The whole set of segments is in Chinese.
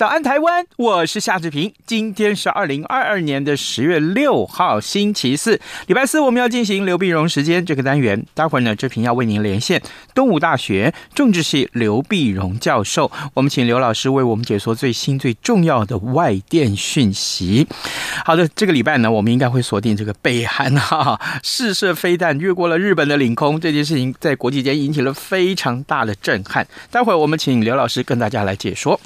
早安，台湾！我是夏志平。今天是二零二二年的十月六号，星期四，礼拜四，我们要进行刘碧荣时间这个单元。待会儿呢，志平要为您连线东吴大学政治系刘碧荣教授。我们请刘老师为我们解说最新最重要的外电讯息。好的，这个礼拜呢，我们应该会锁定这个北韩哈试射飞弹越过了日本的领空这件事情，在国际间引起了非常大的震撼。待会儿我们请刘老师跟大家来解说。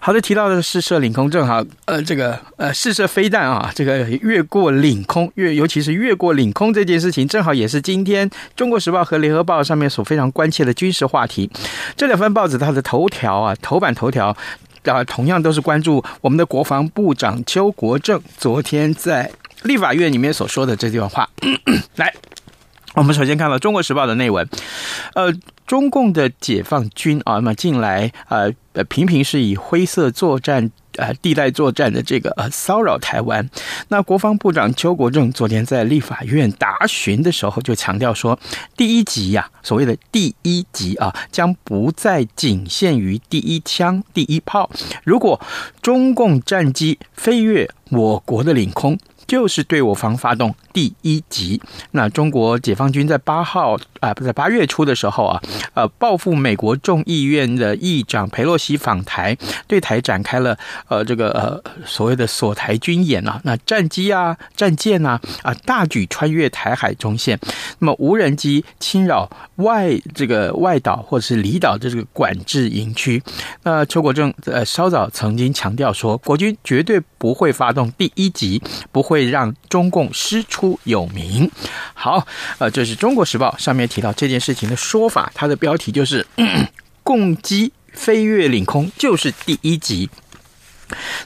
好的，提到的试射领空，正好呃，这个呃试射飞弹啊，这个越过领空，越尤其是越过领空这件事情，正好也是今天《中国时报》和《联合报》上面所非常关切的军事话题。这两份报纸它的头条啊，头版头条啊，同样都是关注我们的国防部长邱国正昨天在立法院里面所说的这段话。来，我们首先看到《中国时报》的内文，呃。中共的解放军啊，那么近来呃呃频频是以灰色作战呃地带作战的这个呃骚扰台湾。那国防部长邱国正昨天在立法院答询的时候就强调说，第一级呀，所谓的第一级啊，将不再仅限于第一枪、第一炮。如果中共战机飞越我国的领空，就是对我方发动第一击。那中国解放军在八号啊，不在八月初的时候啊，呃，报复美国众议院的议长裴洛西访台，对台展开了呃这个呃所谓的锁台军演啊。那战机啊、战舰啊啊大举穿越台海中线，那么无人机侵扰外这个外岛或者是离岛的这个管制营区。那邱国正呃稍早曾经强调说，国军绝对不会发动第一击，不会。会让中共师出有名。好，呃，这是中国时报上面提到这件事情的说法，它的标题就是“ 共机飞越领空就是第一集”。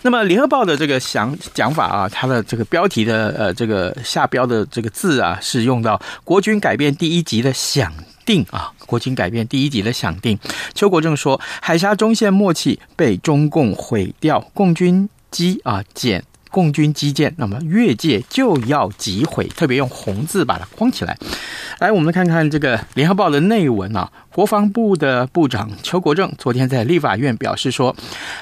那么联合报的这个想讲法啊，它的这个标题的呃这个下标的这个字啊，是用到国军改变第一集的响定啊，国军改变第一集的响定。邱国正说，海峡中线默契被中共毁掉，共军机啊减。共军基建，那么越界就要击毁，特别用红字把它框起来。来，我们看看这个联合报的内文啊。国防部的部长邱国正昨天在立法院表示说，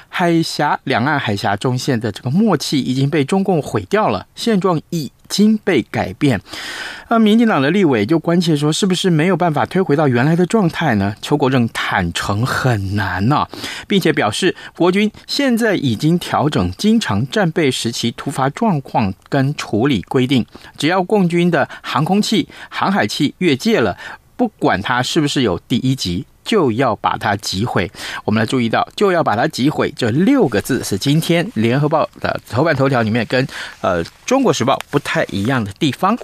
海峡两岸海峡中线的这个默契已经被中共毁掉了，现状已经被改变。那民进党的立委就关切说，是不是没有办法推回到原来的状态呢？邱国正坦承很难呐、并且表示，国军现在已经调整经常战备时期突发状况跟处理规定，只要共军的航空器、航海器越界了。不管它是不是有第一级，就要把它击毁。我们来注意到，就要把它击毁这六个字是今天联合报的头版头条里面跟呃中国时报不太一样的地方。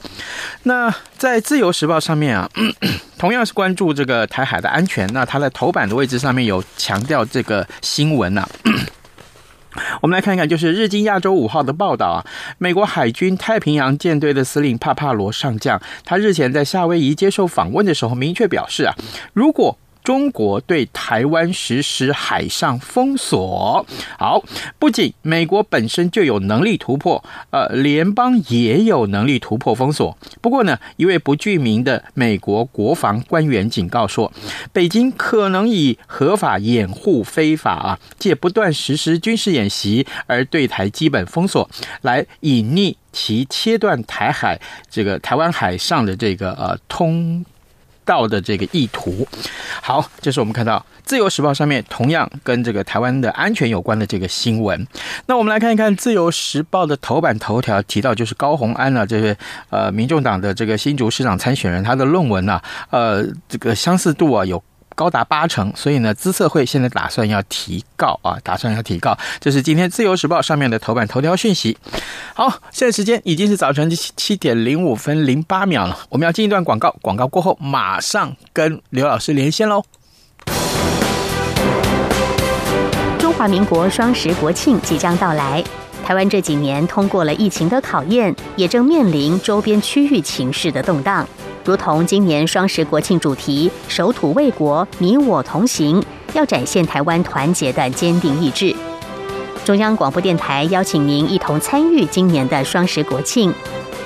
那在自由时报上面啊，同样是关注这个台海的安全。那它在头版的位置上面有强调这个新闻啊。我们来看一看，就是日经亚洲五号的报道啊，美国海军太平洋舰队的司令帕帕罗上将，他日前在夏威夷接受访问的时候，明确表示啊，如果中国对台湾实施海上封锁，好，不仅美国本身就有能力突破，呃，联邦也有能力突破封锁。不过呢，一位不具名的美国国防官员警告说，北京可能以合法掩护非法啊，借不断实施军事演习而对台基本封锁，来隐匿其切断台海这个台湾海上的这个呃通。到的这个意图，好，这是我们看到《自由时报》上面同样跟这个台湾的安全有关的这个新闻。那我们来看一看《自由时报》的头版头条提到，就是高红安啊，这位呃，民众党的这个新竹市长参选人，他的论文呢、呃，这个相似度啊有高达八成，所以呢，资策会现在打算要提告啊，打算要提告。这是今天自由时报上面的头版头条讯息。好，现在时间已经是早晨七七点零五分零八秒了，我们要进一段广告，广告过后马上跟刘老师连线喽。中华民国双十国庆即将到来，台湾这几年通过了疫情的考验，也正面临周边区域情势的动荡。如同今年双十国庆主题“守土卫国，你我同行”，要展现台湾团结的坚定意志。中央广播电台邀请您一同参与今年的双十国庆，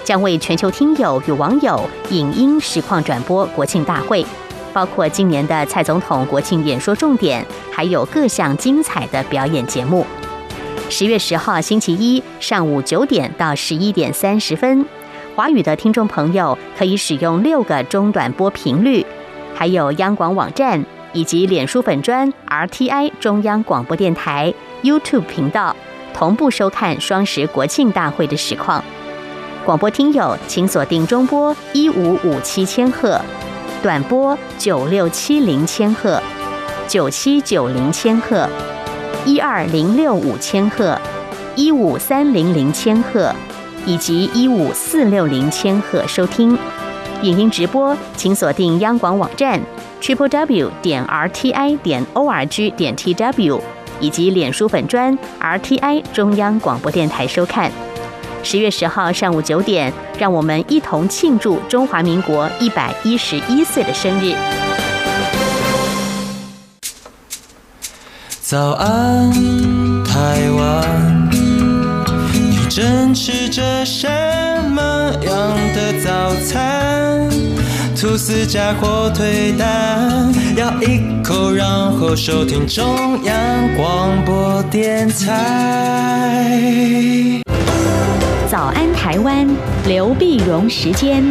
将为全球听友与网友影音实况转播国庆大会，包括今年的蔡总统国庆演说重点，还有各项精彩的表演节目。十月十号星期一上午九点到十一点三十分。华语的听众朋友可以使用六个中短波频率，还有央广网站以及脸书粉专 RTI 中央广播电台 YouTube 频道同步收看双十国庆大会的实况。广播听友请锁定中波一五五七千赫，短波九六七零千赫，九七九零千赫，一二零六五千赫，一五三零零千赫。以及一五四六零千赫收听影音直播，请锁定央广网站 triple w 点 r t i 点 o r g 点 t w 以及脸书粉专 r t i 中央广播电台收看。十月十号上午九点，让我们一同庆祝中华民国一百一十一岁的生日。早安，台湾。正吃着什么样的早餐？吐司加火腿蛋，咬一口，然后收听中央广播电台。早安，台湾，刘碧荣时间。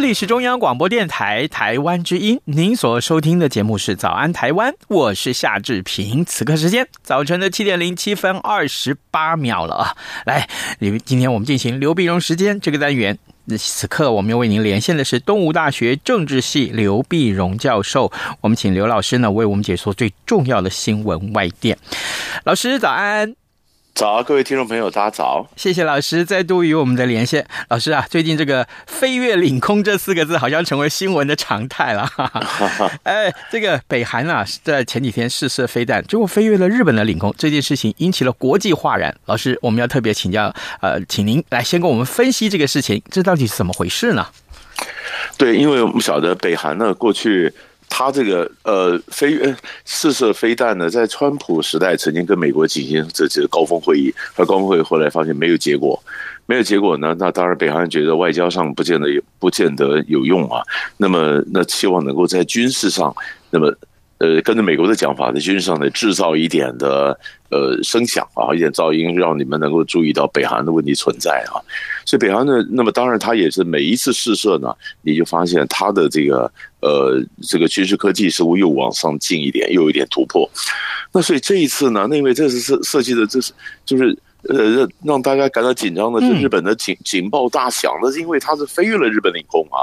这里是中央广播电台台湾之音，您所收听的节目是《早安台湾》，我是夏志平。此刻时间早晨的七点零七分二十八秒了啊！来，今天我们进行刘碧荣时间这个单元。此刻我们要为您连线的是东吴大学政治系刘碧荣教授，我们请刘老师呢为我们解说最重要的新闻外电。老师早安。早，各位听众朋友，大家早！谢谢老师再度与我们的连线。老师啊，最近这个“飞越领空”这四个字好像成为新闻的常态了。哈 哈哎，这个北韩啊，在前几天试射飞弹，结果飞越了日本的领空，这件事情引起了国际哗然。老师，我们要特别请教，呃，请您来先跟我们分析这个事情，这到底是怎么回事呢？对，因为我们晓得北韩呢，过去。他这个呃飞试射飞弹呢，在川普时代曾经跟美国进行这次高峰会议，而高峰会议后来发现没有结果，没有结果呢，那当然北韩觉得外交上不见得有不见得有用啊，那么那期望能够在军事上，那么。呃，跟着美国的讲法，在军事上呢，制造一点的呃声响啊，一点噪音，让你们能够注意到北韩的问题存在啊。所以北韩呢，那么当然它也是每一次试射呢，你就发现它的这个呃这个军事科技似乎又往上进一点，又有一点突破。那所以这一次呢，那因为这次设设计的，这是就是。呃，让大家感到紧张的是日本的警警报大响，那是因为它是飞越了日本领空啊，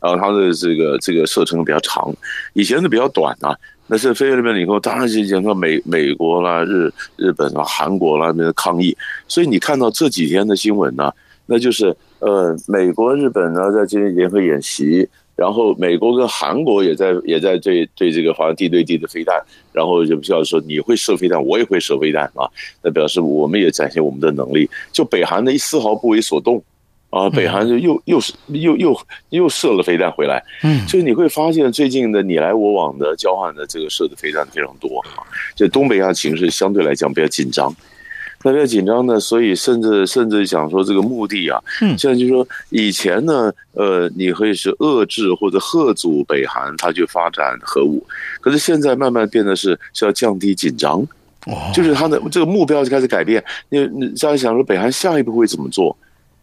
然后它的这个这个射程比较长，以前是比较短啊。那是飞越日本领空，当然是讲到美美国啦、日日本啦、韩国啦那边的抗议。所以你看到这几天的新闻呢，那就是呃，美国、日本呢在进行联合演习。然后美国跟韩国也在也在对对这个好像地对地的飞弹，然后就不需要说你会射飞弹，我也会射飞弹啊，那表示我们也展现我们的能力。就北韩呢一丝毫不为所动啊，北韩就又又是又又又射了飞弹回来，嗯，所以你会发现最近的你来我往的交换的这个射的飞弹非常多啊，就东北亚情势相对来讲比较紧张。特别紧张的，所以甚至甚至想说这个目的啊，嗯，现在就是说以前呢，呃，你可以是遏制或者贺阻北韩，他去发展核武，可是现在慢慢变得是是要降低紧张，哦，就是他的这个目标就开始改变。你你在想说北韩下一步会怎么做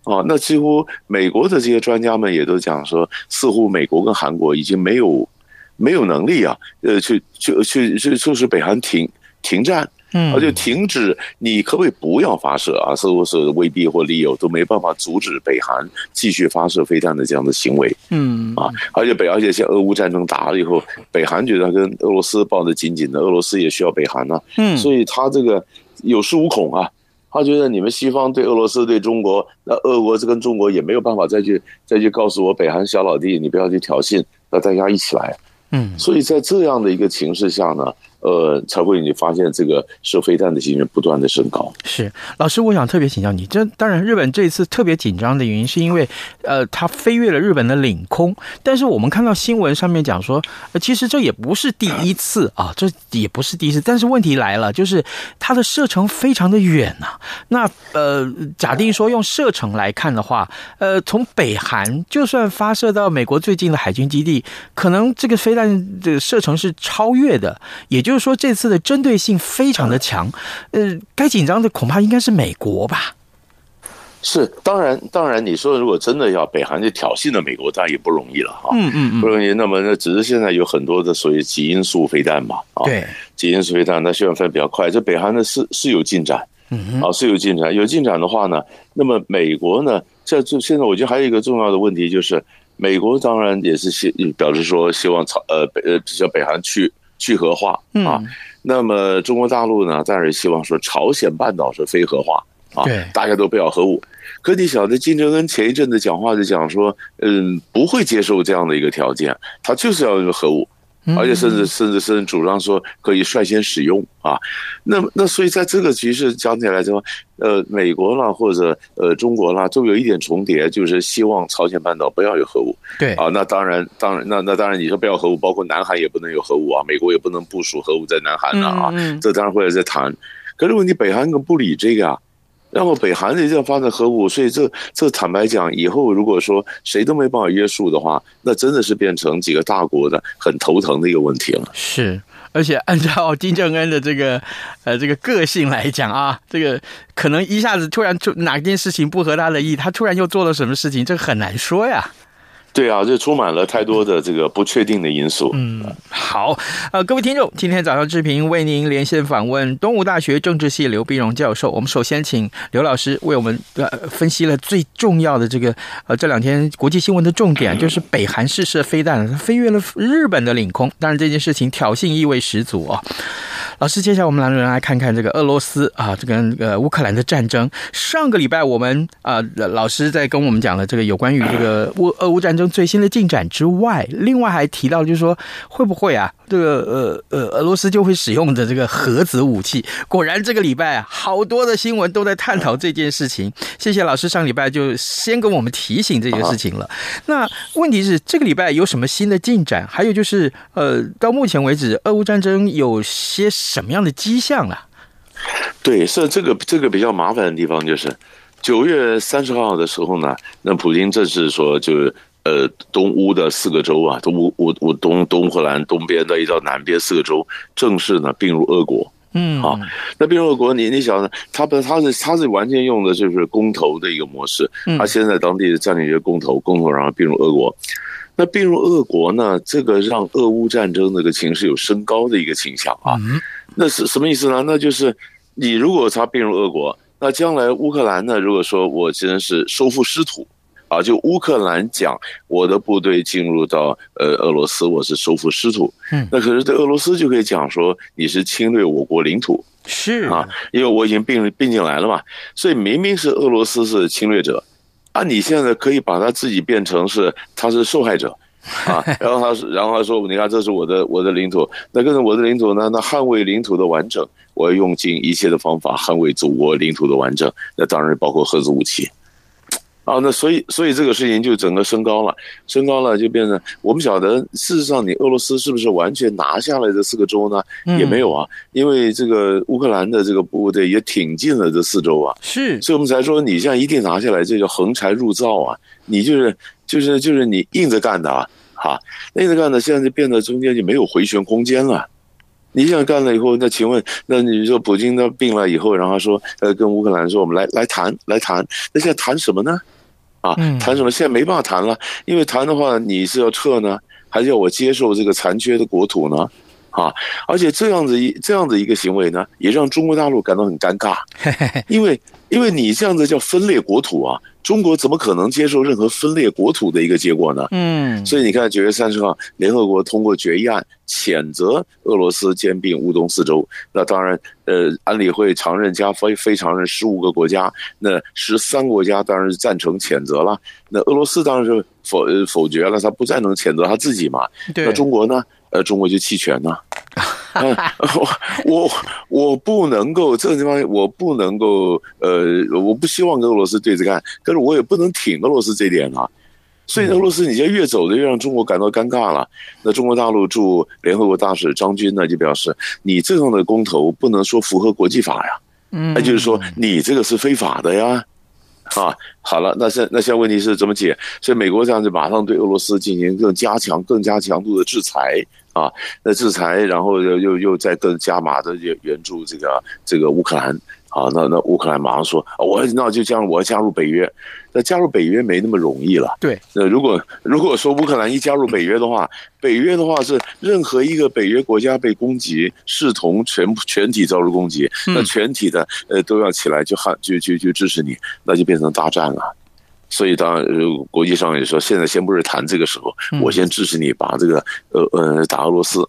啊？那几乎美国的这些专家们也都讲说，似乎美国跟韩国已经没有没有能力啊，呃，去去去去促使北韩停停战。嗯，而且停止，你可不可以不要发射啊？是不是威逼或利诱都没办法阻止北韩继续发射飞弹的这样的行为？嗯啊，而且北而且像俄乌战争打了以后，北韩觉得跟俄罗斯抱得紧紧的，俄罗斯也需要北韩呢、啊。嗯，所以他这个有恃无恐啊。他觉得你们西方对俄罗斯对中国，那俄国是跟中国也没有办法再去再去告诉我北韩小老弟，你不要去挑衅，那大家一起来。嗯，所以在这样的一个情势下呢。呃，才会你发现这个射飞弹的机率不断的升高。是老师，我想特别请教你，这当然日本这一次特别紧张的原因，是因为呃，它飞越了日本的领空。但是我们看到新闻上面讲说，呃，其实这也不是第一次啊，这也不是第一次。但是问题来了，就是它的射程非常的远呐。那呃，假定说用射程来看的话，呃，从北韩就算发射到美国最近的海军基地，可能这个飞弹的射程是超越的，也就。就是说，这次的针对性非常的强，呃，该紧张的恐怕应该是美国吧？是，当然，当然，你说如果真的要北韩去挑衅了美国，当然也不容易了哈。嗯嗯嗯，不容易。那么，那只是现在有很多的所谓极音速飞弹嘛，啊，对，极音速飞弹，那希望飞比较快。这北韩呢是是有进展，嗯啊，是有进展。有进展的话呢，那么美国呢，这就现在我觉得还有一个重要的问题就是，美国当然也是希表示说希望朝呃北呃叫北韩去。去核化啊，那么中国大陆呢，当然希望说朝鲜半岛是非核化啊，对，大家都不要核武。可你晓得金正恩前一阵子讲话就讲说，嗯，不会接受这样的一个条件，他就是要用核武。而且甚至甚至甚至主张说可以率先使用啊，那那所以在这个局势讲起来说，呃，美国啦或者呃中国啦都有一点重叠，就是希望朝鲜半岛不要有核武。对啊，那当然当然那那当然你说不要核武，包括南韩也不能有核武啊，美国也不能部署核武在南韩了啊，这当然会在谈。可是问题北韩可不理这个啊。那么北韩的这样发展核武，所以这这坦白讲，以后如果说谁都没办法约束的话，那真的是变成几个大国的很头疼的一个问题了。是，而且按照金正恩的这个呃这个个性来讲啊，这个可能一下子突然就哪件事情不合他的意，他突然又做了什么事情，这很难说呀。对啊，这充满了太多的这个不确定的因素。嗯，好，呃，各位听众，今天早上志平为您连线访问东吴大学政治系刘碧荣教授。我们首先请刘老师为我们呃分析了最重要的这个呃这两天国际新闻的重点，就是北韩试射飞弹飞越了日本的领空，当然这件事情挑衅意味十足啊、哦。老师，接下来我们来来看看这个俄罗斯啊，这跟呃乌克兰的战争。上个礼拜我们啊老师在跟我们讲了这个有关于这个乌俄乌战争。最新的进展之外，另外还提到，就是说会不会啊，这个呃呃，俄罗斯就会使用的这个核子武器？果然，这个礼拜啊，好多的新闻都在探讨这件事情。谢谢老师，上礼拜就先跟我们提醒这件事情了。那问题是，这个礼拜有什么新的进展？还有就是，呃，到目前为止，俄乌战争有些什么样的迹象啊？对，是这个这个比较麻烦的地方，就是九月三十号的时候呢，那普京正式说就是。呃，东乌的四个州啊，东乌乌乌东东乌克兰东边的一到南边四个州，正式呢并入俄国。嗯，好，那并入俄国，你你想呢？他不，他是他是完全用的就是公投的一个模式。他现在当地的占领一个公投，公投然后并入俄国。那并入俄国呢，这个让俄乌战争这个情势有升高的一个倾向啊。那是什么意思呢？那就是你如果他并入俄国，那将来乌克兰呢，如果说我真是收复失土。啊，就乌克兰讲，我的部队进入到呃俄罗斯，我是收复失土。嗯，那可是对俄罗斯就可以讲说，你是侵略我国领土。是啊，因为我已经并并进来了嘛，所以明明是俄罗斯是侵略者，啊，你现在可以把他自己变成是他是受害者啊，然后他然后他说，你看这是我的我的领土，那跟着我的领土呢，那捍卫领土的完整，我要用尽一切的方法捍卫祖国领土的完整，那当然包括核子武器。啊，那所以，所以这个事情就整个升高了，升高了就变成我们晓得，事实上你俄罗斯是不是完全拿下来这四个州呢？也没有啊，因为这个乌克兰的这个部队也挺进了这四州啊，是，所以我们才说你这样一定拿下来，这叫横财入灶啊，你就是就是就是你硬着干的啊，哈，硬着干的，现在就变得中间就没有回旋空间了。你想干了以后，那请问，那你说普京他病了以后，然后说呃跟乌克兰说我们来来谈来谈，那现在谈什么呢？啊，谈什么？现在没办法谈了，因为谈的话，你是要撤呢，还是要我接受这个残缺的国土呢？啊，而且这样子一这样的一个行为呢，也让中国大陆感到很尴尬，因为因为你这样子叫分裂国土啊，中国怎么可能接受任何分裂国土的一个结果呢？嗯，所以你看九月三十号，联合国通过决议案，谴责俄罗斯兼并乌东四州。那当然，呃，安理会常任加非非常任十五个国家，那十三个国家当然是赞成谴责了。那俄罗斯当然是否否决了，他不赞成谴责他自己嘛？对。那中国呢？呃，中国就弃权呢、啊，我我我不能够这个地方，我不能够呃，我不希望跟俄罗斯对着干，可是我也不能挺俄罗斯这点啊，所以俄罗斯你就越走的越让中国感到尴尬了。那中国大陆驻联合国大使张军呢就表示，你这样的公投不能说符合国际法呀，那就是说你这个是非法的呀。啊，好了，那现那现在问题是怎么解？所以美国这样就马上对俄罗斯进行更加强、更加强度的制裁啊，那制裁，然后又又又再更加码的援援助这个这个乌克兰。啊，那那乌克兰马上说，我那就加入，我要加入北约。那加入北约没那么容易了。对，那如果如果说乌克兰一加入北约的话，北约的话是任何一个北约国家被攻击，视同全全体遭受攻击，那全体的呃都要起来就喊就就就支持你，那就变成大战了。所以当然，国际上也说，现在先不是谈这个时候，我先支持你把这个呃呃打俄罗斯。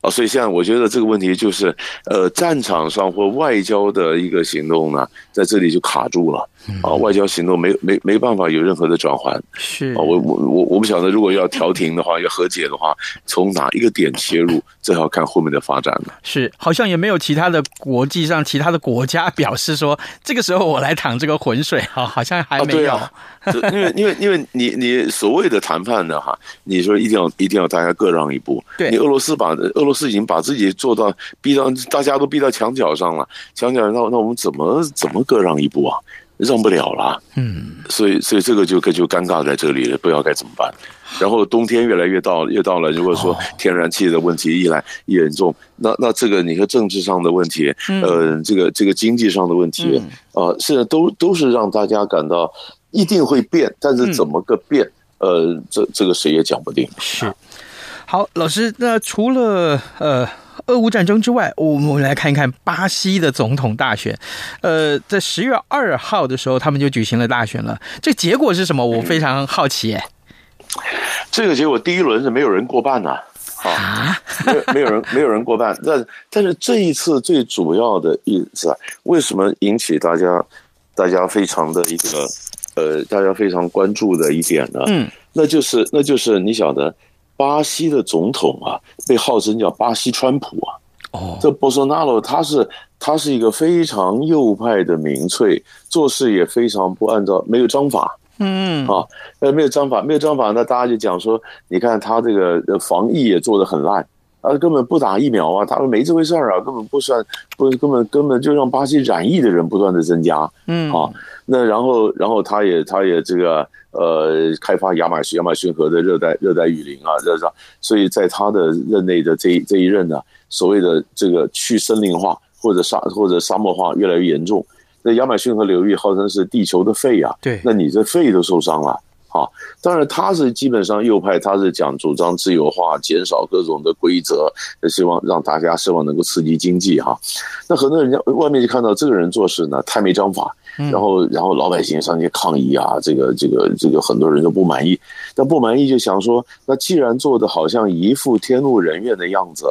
啊，所以现在我觉得这个问题就是，呃，战场上或外交的一个行动呢，在这里就卡住了。啊，外交行动没没没办法有任何的转换。是啊，我我我我不晓得，如果要调停的话，要和解的话，从哪一个点切入，这要看后面的发展了。是，好像也没有其他的国际上其他的国家表示说，这个时候我来淌这个浑水，哈，好像还没有。因为因为因为你你所谓的谈判的哈，你说一定要一定要大家各让一步。对，你俄罗斯把俄罗斯已经把自己做到逼到大家都逼到墙角上了，墙角上那那我们怎么怎么各让一步啊？让不了了，嗯，所以所以这个就就尴尬在这里了，不知道该怎么办。然后冬天越来越到越到了，如果说天然气的问题一来一严重，那那这个你说政治上的问题，呃，这个这个经济上的问题，啊，现在都都是让大家感到一定会变，但是怎么个变，呃，这这个谁也讲不定。是，好，老师，那除了呃。俄乌战争之外，我们来看一看巴西的总统大选。呃，在十月二号的时候，他们就举行了大选了。这结果是什么？我非常好奇。哎，这个结果第一轮是没有人过半呐，啊，没有没有人 没有人过半。但但是这一次最主要的意思啊，为什么引起大家大家非常的一个呃，大家非常关注的一点呢？嗯，那就是那就是你晓得。巴西的总统啊，被号称叫巴西川普啊。哦，这波索纳罗他是他是一个非常右派的民粹，做事也非常不按照没有章法。嗯啊，呃，没有章法，没有章法，那大家就讲说，你看他这个防疫也做得很烂，啊，根本不打疫苗啊，他们没这回事儿啊，根本不算不根本根本就让巴西染疫的人不断的增加。嗯啊，那然后然后他也他也这个。呃，开发亚马逊亚马逊河的热带热带雨林啊，热带，所以在他的任内的这一这一任呢，所谓的这个去森林化或者沙或者沙漠化越来越严重。那亚马逊河流域号称是地球的肺啊，对，那你这肺都受伤了啊。当然他是基本上右派，他是讲主张自由化，减少各种的规则，希望让大家希望能够刺激经济哈。那很多人家外面就看到这个人做事呢，太没章法。然后，然后老百姓上去抗议啊，这个、这个、这个，很多人都不满意。但不满意就想说，那既然做的好像一副天怒人怨的样子，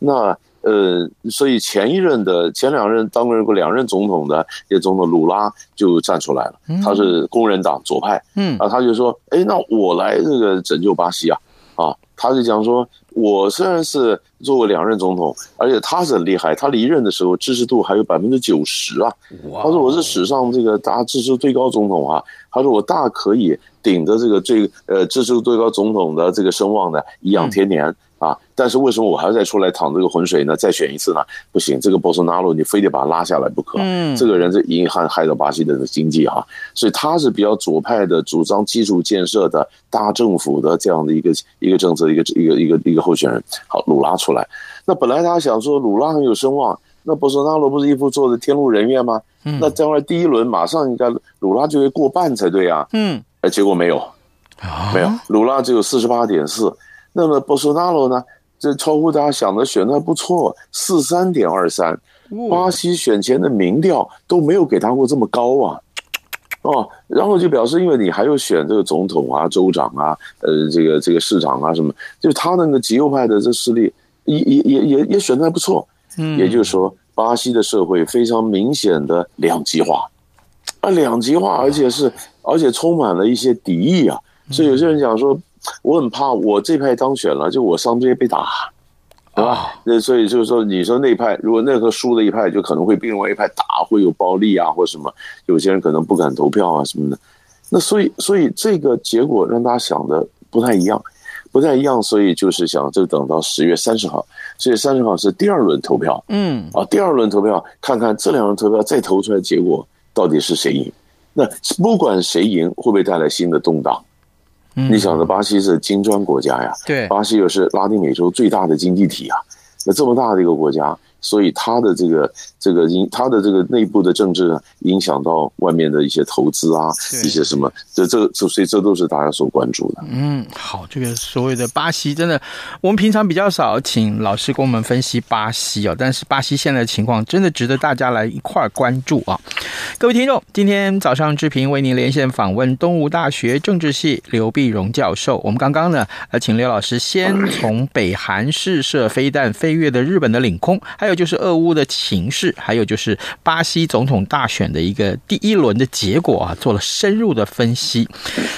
那呃，所以前一任的前两任当过两任总统的也总统鲁拉就站出来了，他是工人党左派，嗯啊，他就说，哎，那我来这个拯救巴西啊，啊，他就讲说。我虽然是做过两任总统，而且他是很厉害。他离任的时候支持度还有百分之九十啊。他说我是史上这个大家支持最高总统啊。他说我大可以顶着这个最呃支持度最高总统的这个声望呢颐养天年。嗯啊！但是为什么我还要再出来淌这个浑水呢？再选一次呢？不行，这个博索纳罗你非得把他拉下来不可。嗯，这个人是遗憾害到巴西的经济哈，所以他是比较左派的，主张基础建设的大政府的这样的一个一个政策，一个一个一个一个候选人。好，鲁拉出来。那本来大家想说鲁拉很有声望，那博索纳罗不是一副做的天怒人怨吗？嗯，那将来第一轮马上应该鲁拉就会过半才对啊。嗯，哎，结果没有，没有，鲁拉只有四十八点四。那么，波索纳罗呢？这超乎大家想的，选的不错，四三点二三。巴西选前的民调都没有给他过这么高啊，哦，然后就表示，因为你还有选这个总统啊、州长啊、呃，这个这个市长啊什么，就他那个极右派的这势力也也也也也选的还不错。嗯，也就是说，巴西的社会非常明显的两极化，啊，两极化，而且是而且充满了一些敌意啊，所以有些人讲说，我很怕我这派当选了，就我上边被打。对吧？那所以就是说，你说那派如果那个输的一派，就可能会被另外一派打，会有暴力啊，或什么，有些人可能不敢投票啊什么的。那所以，所以这个结果让大家想的不太一样，不太一样。所以就是想，就等到十月三十号，十月三十号是第二轮投票，嗯，啊，第二轮投票，看看这两轮投票再投出来结果到底是谁赢。那不管谁赢，会不会带来新的动荡？你想的巴西是金砖国家呀，对，巴西又是拉丁美洲最大的经济体啊，那这么大的一个国家。所以他的这个这个影，他的这个内部的政治呢，影响到外面的一些投资啊，一些什么，这这这，所以这都是大家所关注的。嗯，好，这个所谓的巴西，真的，我们平常比较少请老师给我们分析巴西哦，但是巴西现在的情况真的值得大家来一块儿关注啊。各位听众，今天早上志平为您连线访问东吴大学政治系刘碧荣教授。我们刚刚呢，呃，请刘老师先从北韩试射飞弹飞越的日本的领空，还还有就是俄乌的情势，还有就是巴西总统大选的一个第一轮的结果啊，做了深入的分析。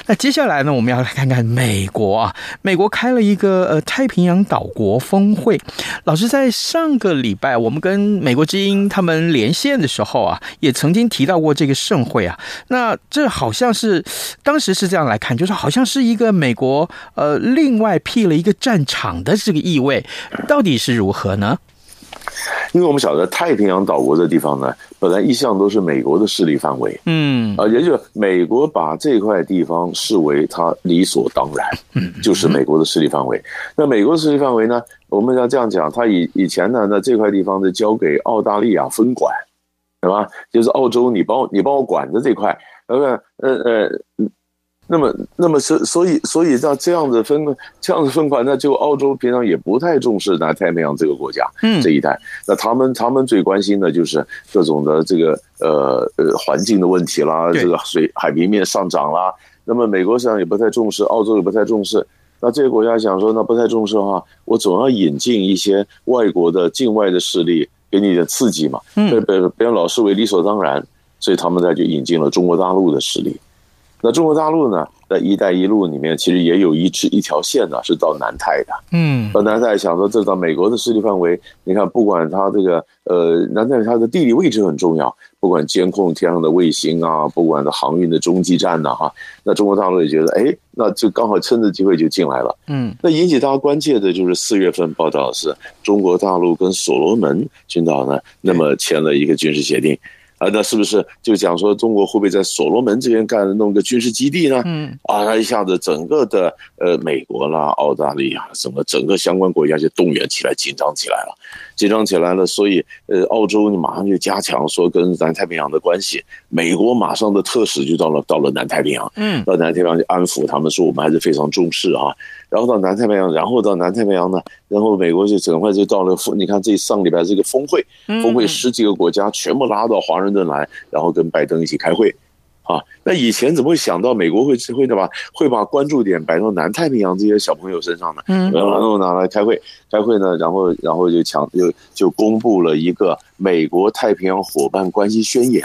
那接下来呢，我们要来看看美国啊，美国开了一个呃太平洋岛国峰会。老师在上个礼拜我们跟美国之音他们连线的时候啊，也曾经提到过这个盛会啊。那这好像是当时是这样来看，就是好像是一个美国呃另外辟了一个战场的这个意味，到底是如何呢？因为我们晓得太平洋岛国的地方呢，本来一向都是美国的势力范围，嗯，啊，也就是美国把这块地方视为它理所当然，嗯，就是美国的势力范围。那美国的势力范围呢，我们要这样讲，它以以前呢，那这块地方是交给澳大利亚分管，对吧？就是澳洲你帮你帮我管着这块，呃呃呃。那么，那么所所以，所以那这样子分，这样子分款，那就澳洲平常也不太重视南太平洋这个国家，嗯，这一带。那他们他们最关心的就是各种的这个呃呃环境的问题啦，这个水海平面上涨啦。那么美国实际上也不太重视，澳洲也不太重视。那这些国家想说，那不太重视的话，我总要引进一些外国的境外的势力给你的刺激嘛，嗯，别别别老视为理所当然，所以他们在就引进了中国大陆的势力。那中国大陆呢，在“一带一路”里面，其实也有一支一条线呢，是到南太的。嗯，到南太想说，这到美国的势力范围，你看，不管它这个呃，南太它的地理位置很重要，不管监控天上的卫星啊，不管的航运的中继站呐，哈，那中国大陆也觉得，哎，那就刚好趁着机会就进来了。嗯，那引起大家关切的就是四月份报道是中国大陆跟所罗门群岛呢，那么签了一个军事协定。啊，那是不是就讲说中国会不会在所罗门这边干弄个军事基地呢？嗯，啊，那一下子整个的呃美国啦、澳大利亚什么整个相关国家就动员起来，紧张起来了，紧张起来了。所以呃，澳洲你马上就加强说跟南太平洋的关系，美国马上的特使就到了到了南太平洋，嗯，到南太平洋去安抚他们说我们还是非常重视啊。然后到南太平洋，然后到南太平洋呢，然后美国就赶快就到了峰，你看这上礼拜这个峰会，峰会十几个国家全部拉到华盛顿来，然后跟拜登一起开会，啊，那以前怎么会想到美国会会的吧？会把关注点摆到南太平洋这些小朋友身上呢？嗯，然后拿来开会，开会呢，然后然后就强就就公布了一个美国太平洋伙伴关系宣言。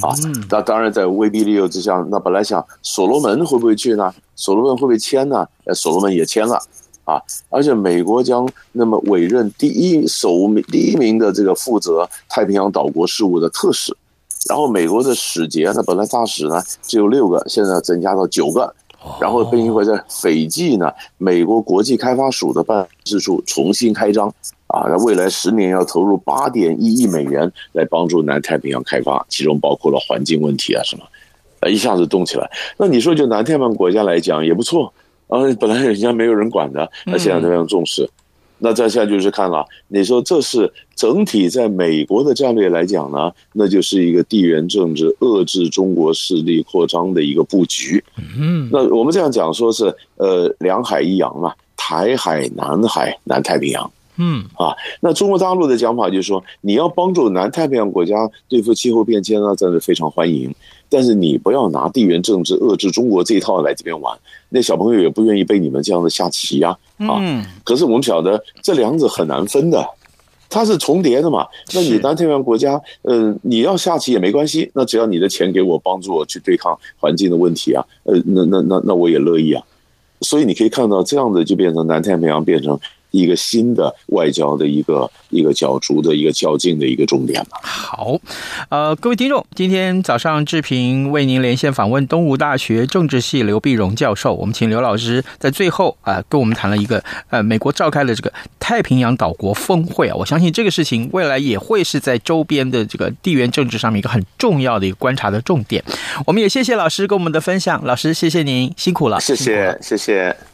啊，那当然在威逼利诱之下，那本来想所罗门会不会去呢？所罗门会不会签呢？呃，所罗门也签了，啊，而且美国将那么委任第一首名第一名的这个负责太平洋岛国事务的特使，然后美国的使节呢，本来大使呢只有六个，现在增加到九个，然后并且在斐济呢，美国国际开发署的办事处重新开张。啊，那未来十年要投入八点一亿美元来帮助南太平洋开发，其中包括了环境问题啊什么，呃，一下子动起来。那你说就南太平洋国家来讲也不错啊，本来人家没有人管的，那现在非常重视。那再下来就是看了，你说这是整体在美国的战略来讲呢，那就是一个地缘政治遏制中国势力扩张的一个布局。嗯，那我们这样讲说是呃两海一洋嘛，台海、南海、南太平洋。嗯啊，那中国大陆的讲法就是说，你要帮助南太平洋国家对付气候变迁呢，真是非常欢迎。但是你不要拿地缘政治遏制中国这一套来这边玩，那小朋友也不愿意被你们这样的下棋呀。啊，嗯。可是我们晓得这两者很难分的，它是重叠的嘛。那你南太平洋国家，呃，你要下棋也没关系，那只要你的钱给我帮助我去对抗环境的问题啊，呃，那那那那我也乐意啊。所以你可以看到这样的就变成南太平洋变成。一个新的外交的一个一个角逐的一个较劲的一个重点吧。好，呃，各位听众，今天早上志平为您连线访问东吴大学政治系刘碧荣教授。我们请刘老师在最后啊、呃，跟我们谈了一个呃，美国召开了这个太平洋岛国峰会啊。我相信这个事情未来也会是在周边的这个地缘政治上面一个很重要的一个观察的重点。我们也谢谢老师跟我们的分享，老师谢谢您辛苦了，谢谢谢谢。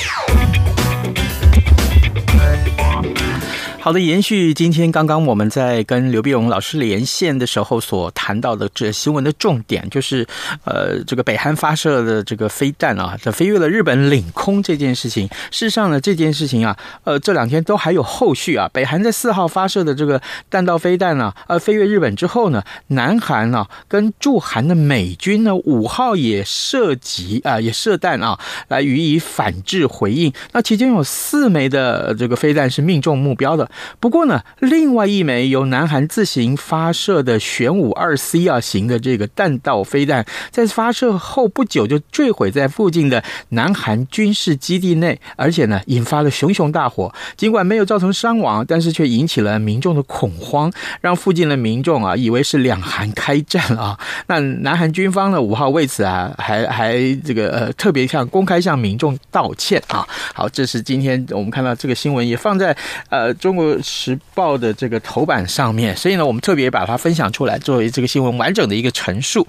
好的，延续今天刚刚我们在跟刘必荣老师连线的时候所谈到的这新闻的重点，就是呃，这个北韩发射的这个飞弹啊，这飞越了日本领空这件事情。事实上呢，这件事情啊，呃，这两天都还有后续啊。北韩在四号发射的这个弹道飞弹呢，呃，飞越日本之后呢，南韩呢、啊、跟驻韩的美军呢五号也射击啊，也射弹啊，来予以反制回应。那其中有四枚的这个飞弹是命中目标的。不过呢，另外一枚由南韩自行发射的玄武二 C 啊型的这个弹道飞弹，在发射后不久就坠毁在附近的南韩军事基地内，而且呢，引发了熊熊大火。尽管没有造成伤亡，但是却引起了民众的恐慌，让附近的民众啊以为是两韩开战啊。那南韩军方呢五号为此啊还还这个呃特别向公开向民众道歉啊。好，这是今天我们看到这个新闻也放在呃中国。时报的这个头版上面，所以呢，我们特别把它分享出来，作为这个新闻完整的一个陈述。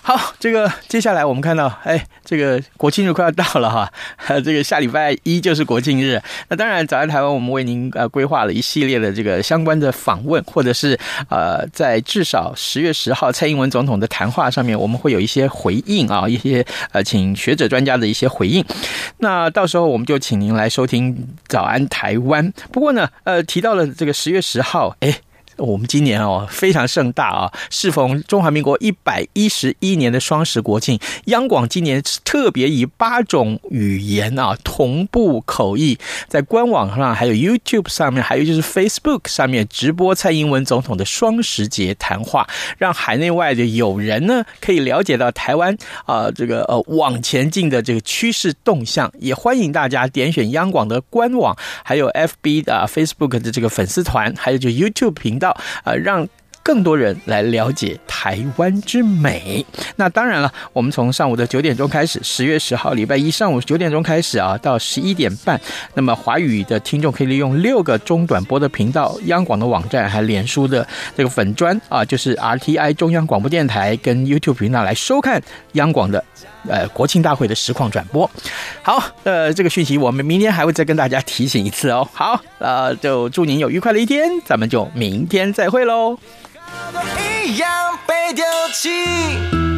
好，这个接下来我们看到，哎，这个国庆日快要到了哈，这个下礼拜一就是国庆日。那当然，早安台湾，我们为您呃规划了一系列的这个相关的访问，或者是呃，在至少十月十号蔡英文总统的谈话上面，我们会有一些回应啊，一些呃，请学者专家的一些回应。那到时候我们就请您来收听早安台湾。不过呢，呃。提到了这个十月十号，哎。我们今年哦非常盛大啊，适逢中华民国一百一十一年的双十国庆，央广今年特别以八种语言啊同步口译，在官网上还有 YouTube 上面，还有就是 Facebook 上面直播蔡英文总统的双十节谈话，让海内外的友人呢可以了解到台湾啊这个呃往前进的这个趋势动向，也欢迎大家点选央广的官网，还有 FB 的 Facebook 的这个粉丝团，还有就 YouTube 频道。啊，让更多人来了解台湾之美。那当然了，我们从上午的九点钟开始，十月十号礼拜一上午九点钟开始啊，到十一点半，那么华语的听众可以利用六个中短波的频道、央广的网站，还脸书的这个粉砖啊，就是 RTI 中央广播电台跟 YouTube 频道来收看央广的呃国庆大会的实况转播。好，呃，这个讯息我们明天还会再跟大家提醒一次哦。好，呃，就祝您有愉快的一天，咱们就明天再会喽。一样被丢弃。